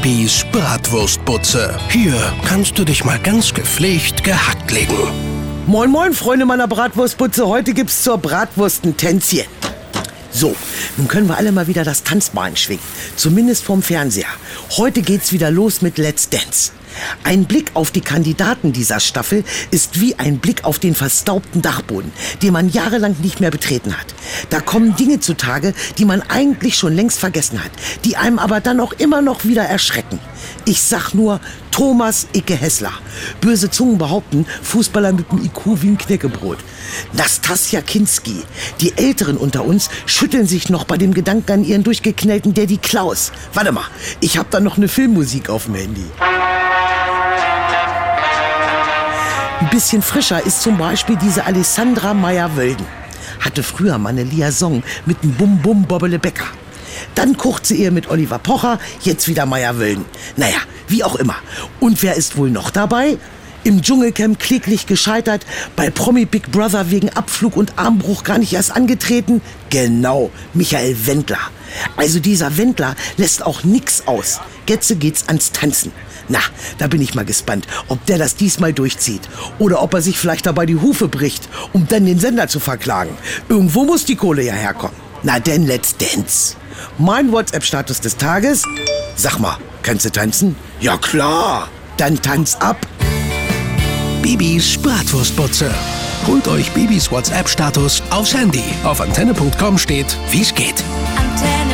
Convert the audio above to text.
Bibis Bratwurstbutze. Hier kannst du dich mal ganz gepflegt gehackt legen. Moin, moin, Freunde meiner Bratwurstbutze. Heute gibt's zur Bratwurst ein Tänzchen. So, nun können wir alle mal wieder das Tanzbein schwingen. Zumindest vom Fernseher. Heute geht's wieder los mit Let's Dance. Ein Blick auf die Kandidaten dieser Staffel ist wie ein Blick auf den verstaubten Dachboden, den man jahrelang nicht mehr betreten hat. Da kommen Dinge zutage, die man eigentlich schon längst vergessen hat, die einem aber dann auch immer noch wieder erschrecken. Ich sag nur Thomas Icke Hessler. Böse Zungen behaupten, Fußballer mit dem IQ wie ein Knäckebrot. Nastasia Kinski. Die Älteren unter uns schütteln sich noch bei dem Gedanken an ihren durchgeknallten Daddy Klaus. Warte mal, ich hab da noch eine Filmmusik auf dem Handy. Ein bisschen frischer ist zum Beispiel diese Alessandra Meyer-Wölden. Hatte früher mal eine Liaison mit dem Bum-Bum Bobbele Becker. Dann kurze Ehe mit Oliver Pocher, jetzt wieder Meyer-Wölden. Naja, wie auch immer. Und wer ist wohl noch dabei? Im Dschungelcamp kläglich gescheitert, bei Promi Big Brother wegen Abflug und Armbruch gar nicht erst angetreten? Genau, Michael Wendler. Also dieser Wendler lässt auch nix aus. Getze geht's ans Tanzen. Na, da bin ich mal gespannt, ob der das diesmal durchzieht. Oder ob er sich vielleicht dabei die Hufe bricht, um dann den Sender zu verklagen. Irgendwo muss die Kohle ja herkommen. Na denn, let's dance. Mein WhatsApp-Status des Tages. Sag mal, kannst du tanzen? Ja klar. Dann tanz ab. Bibis Bratwurstbutze. Holt euch Bibis WhatsApp-Status aufs Handy. Auf antenne.com steht, wie's geht. Antenne.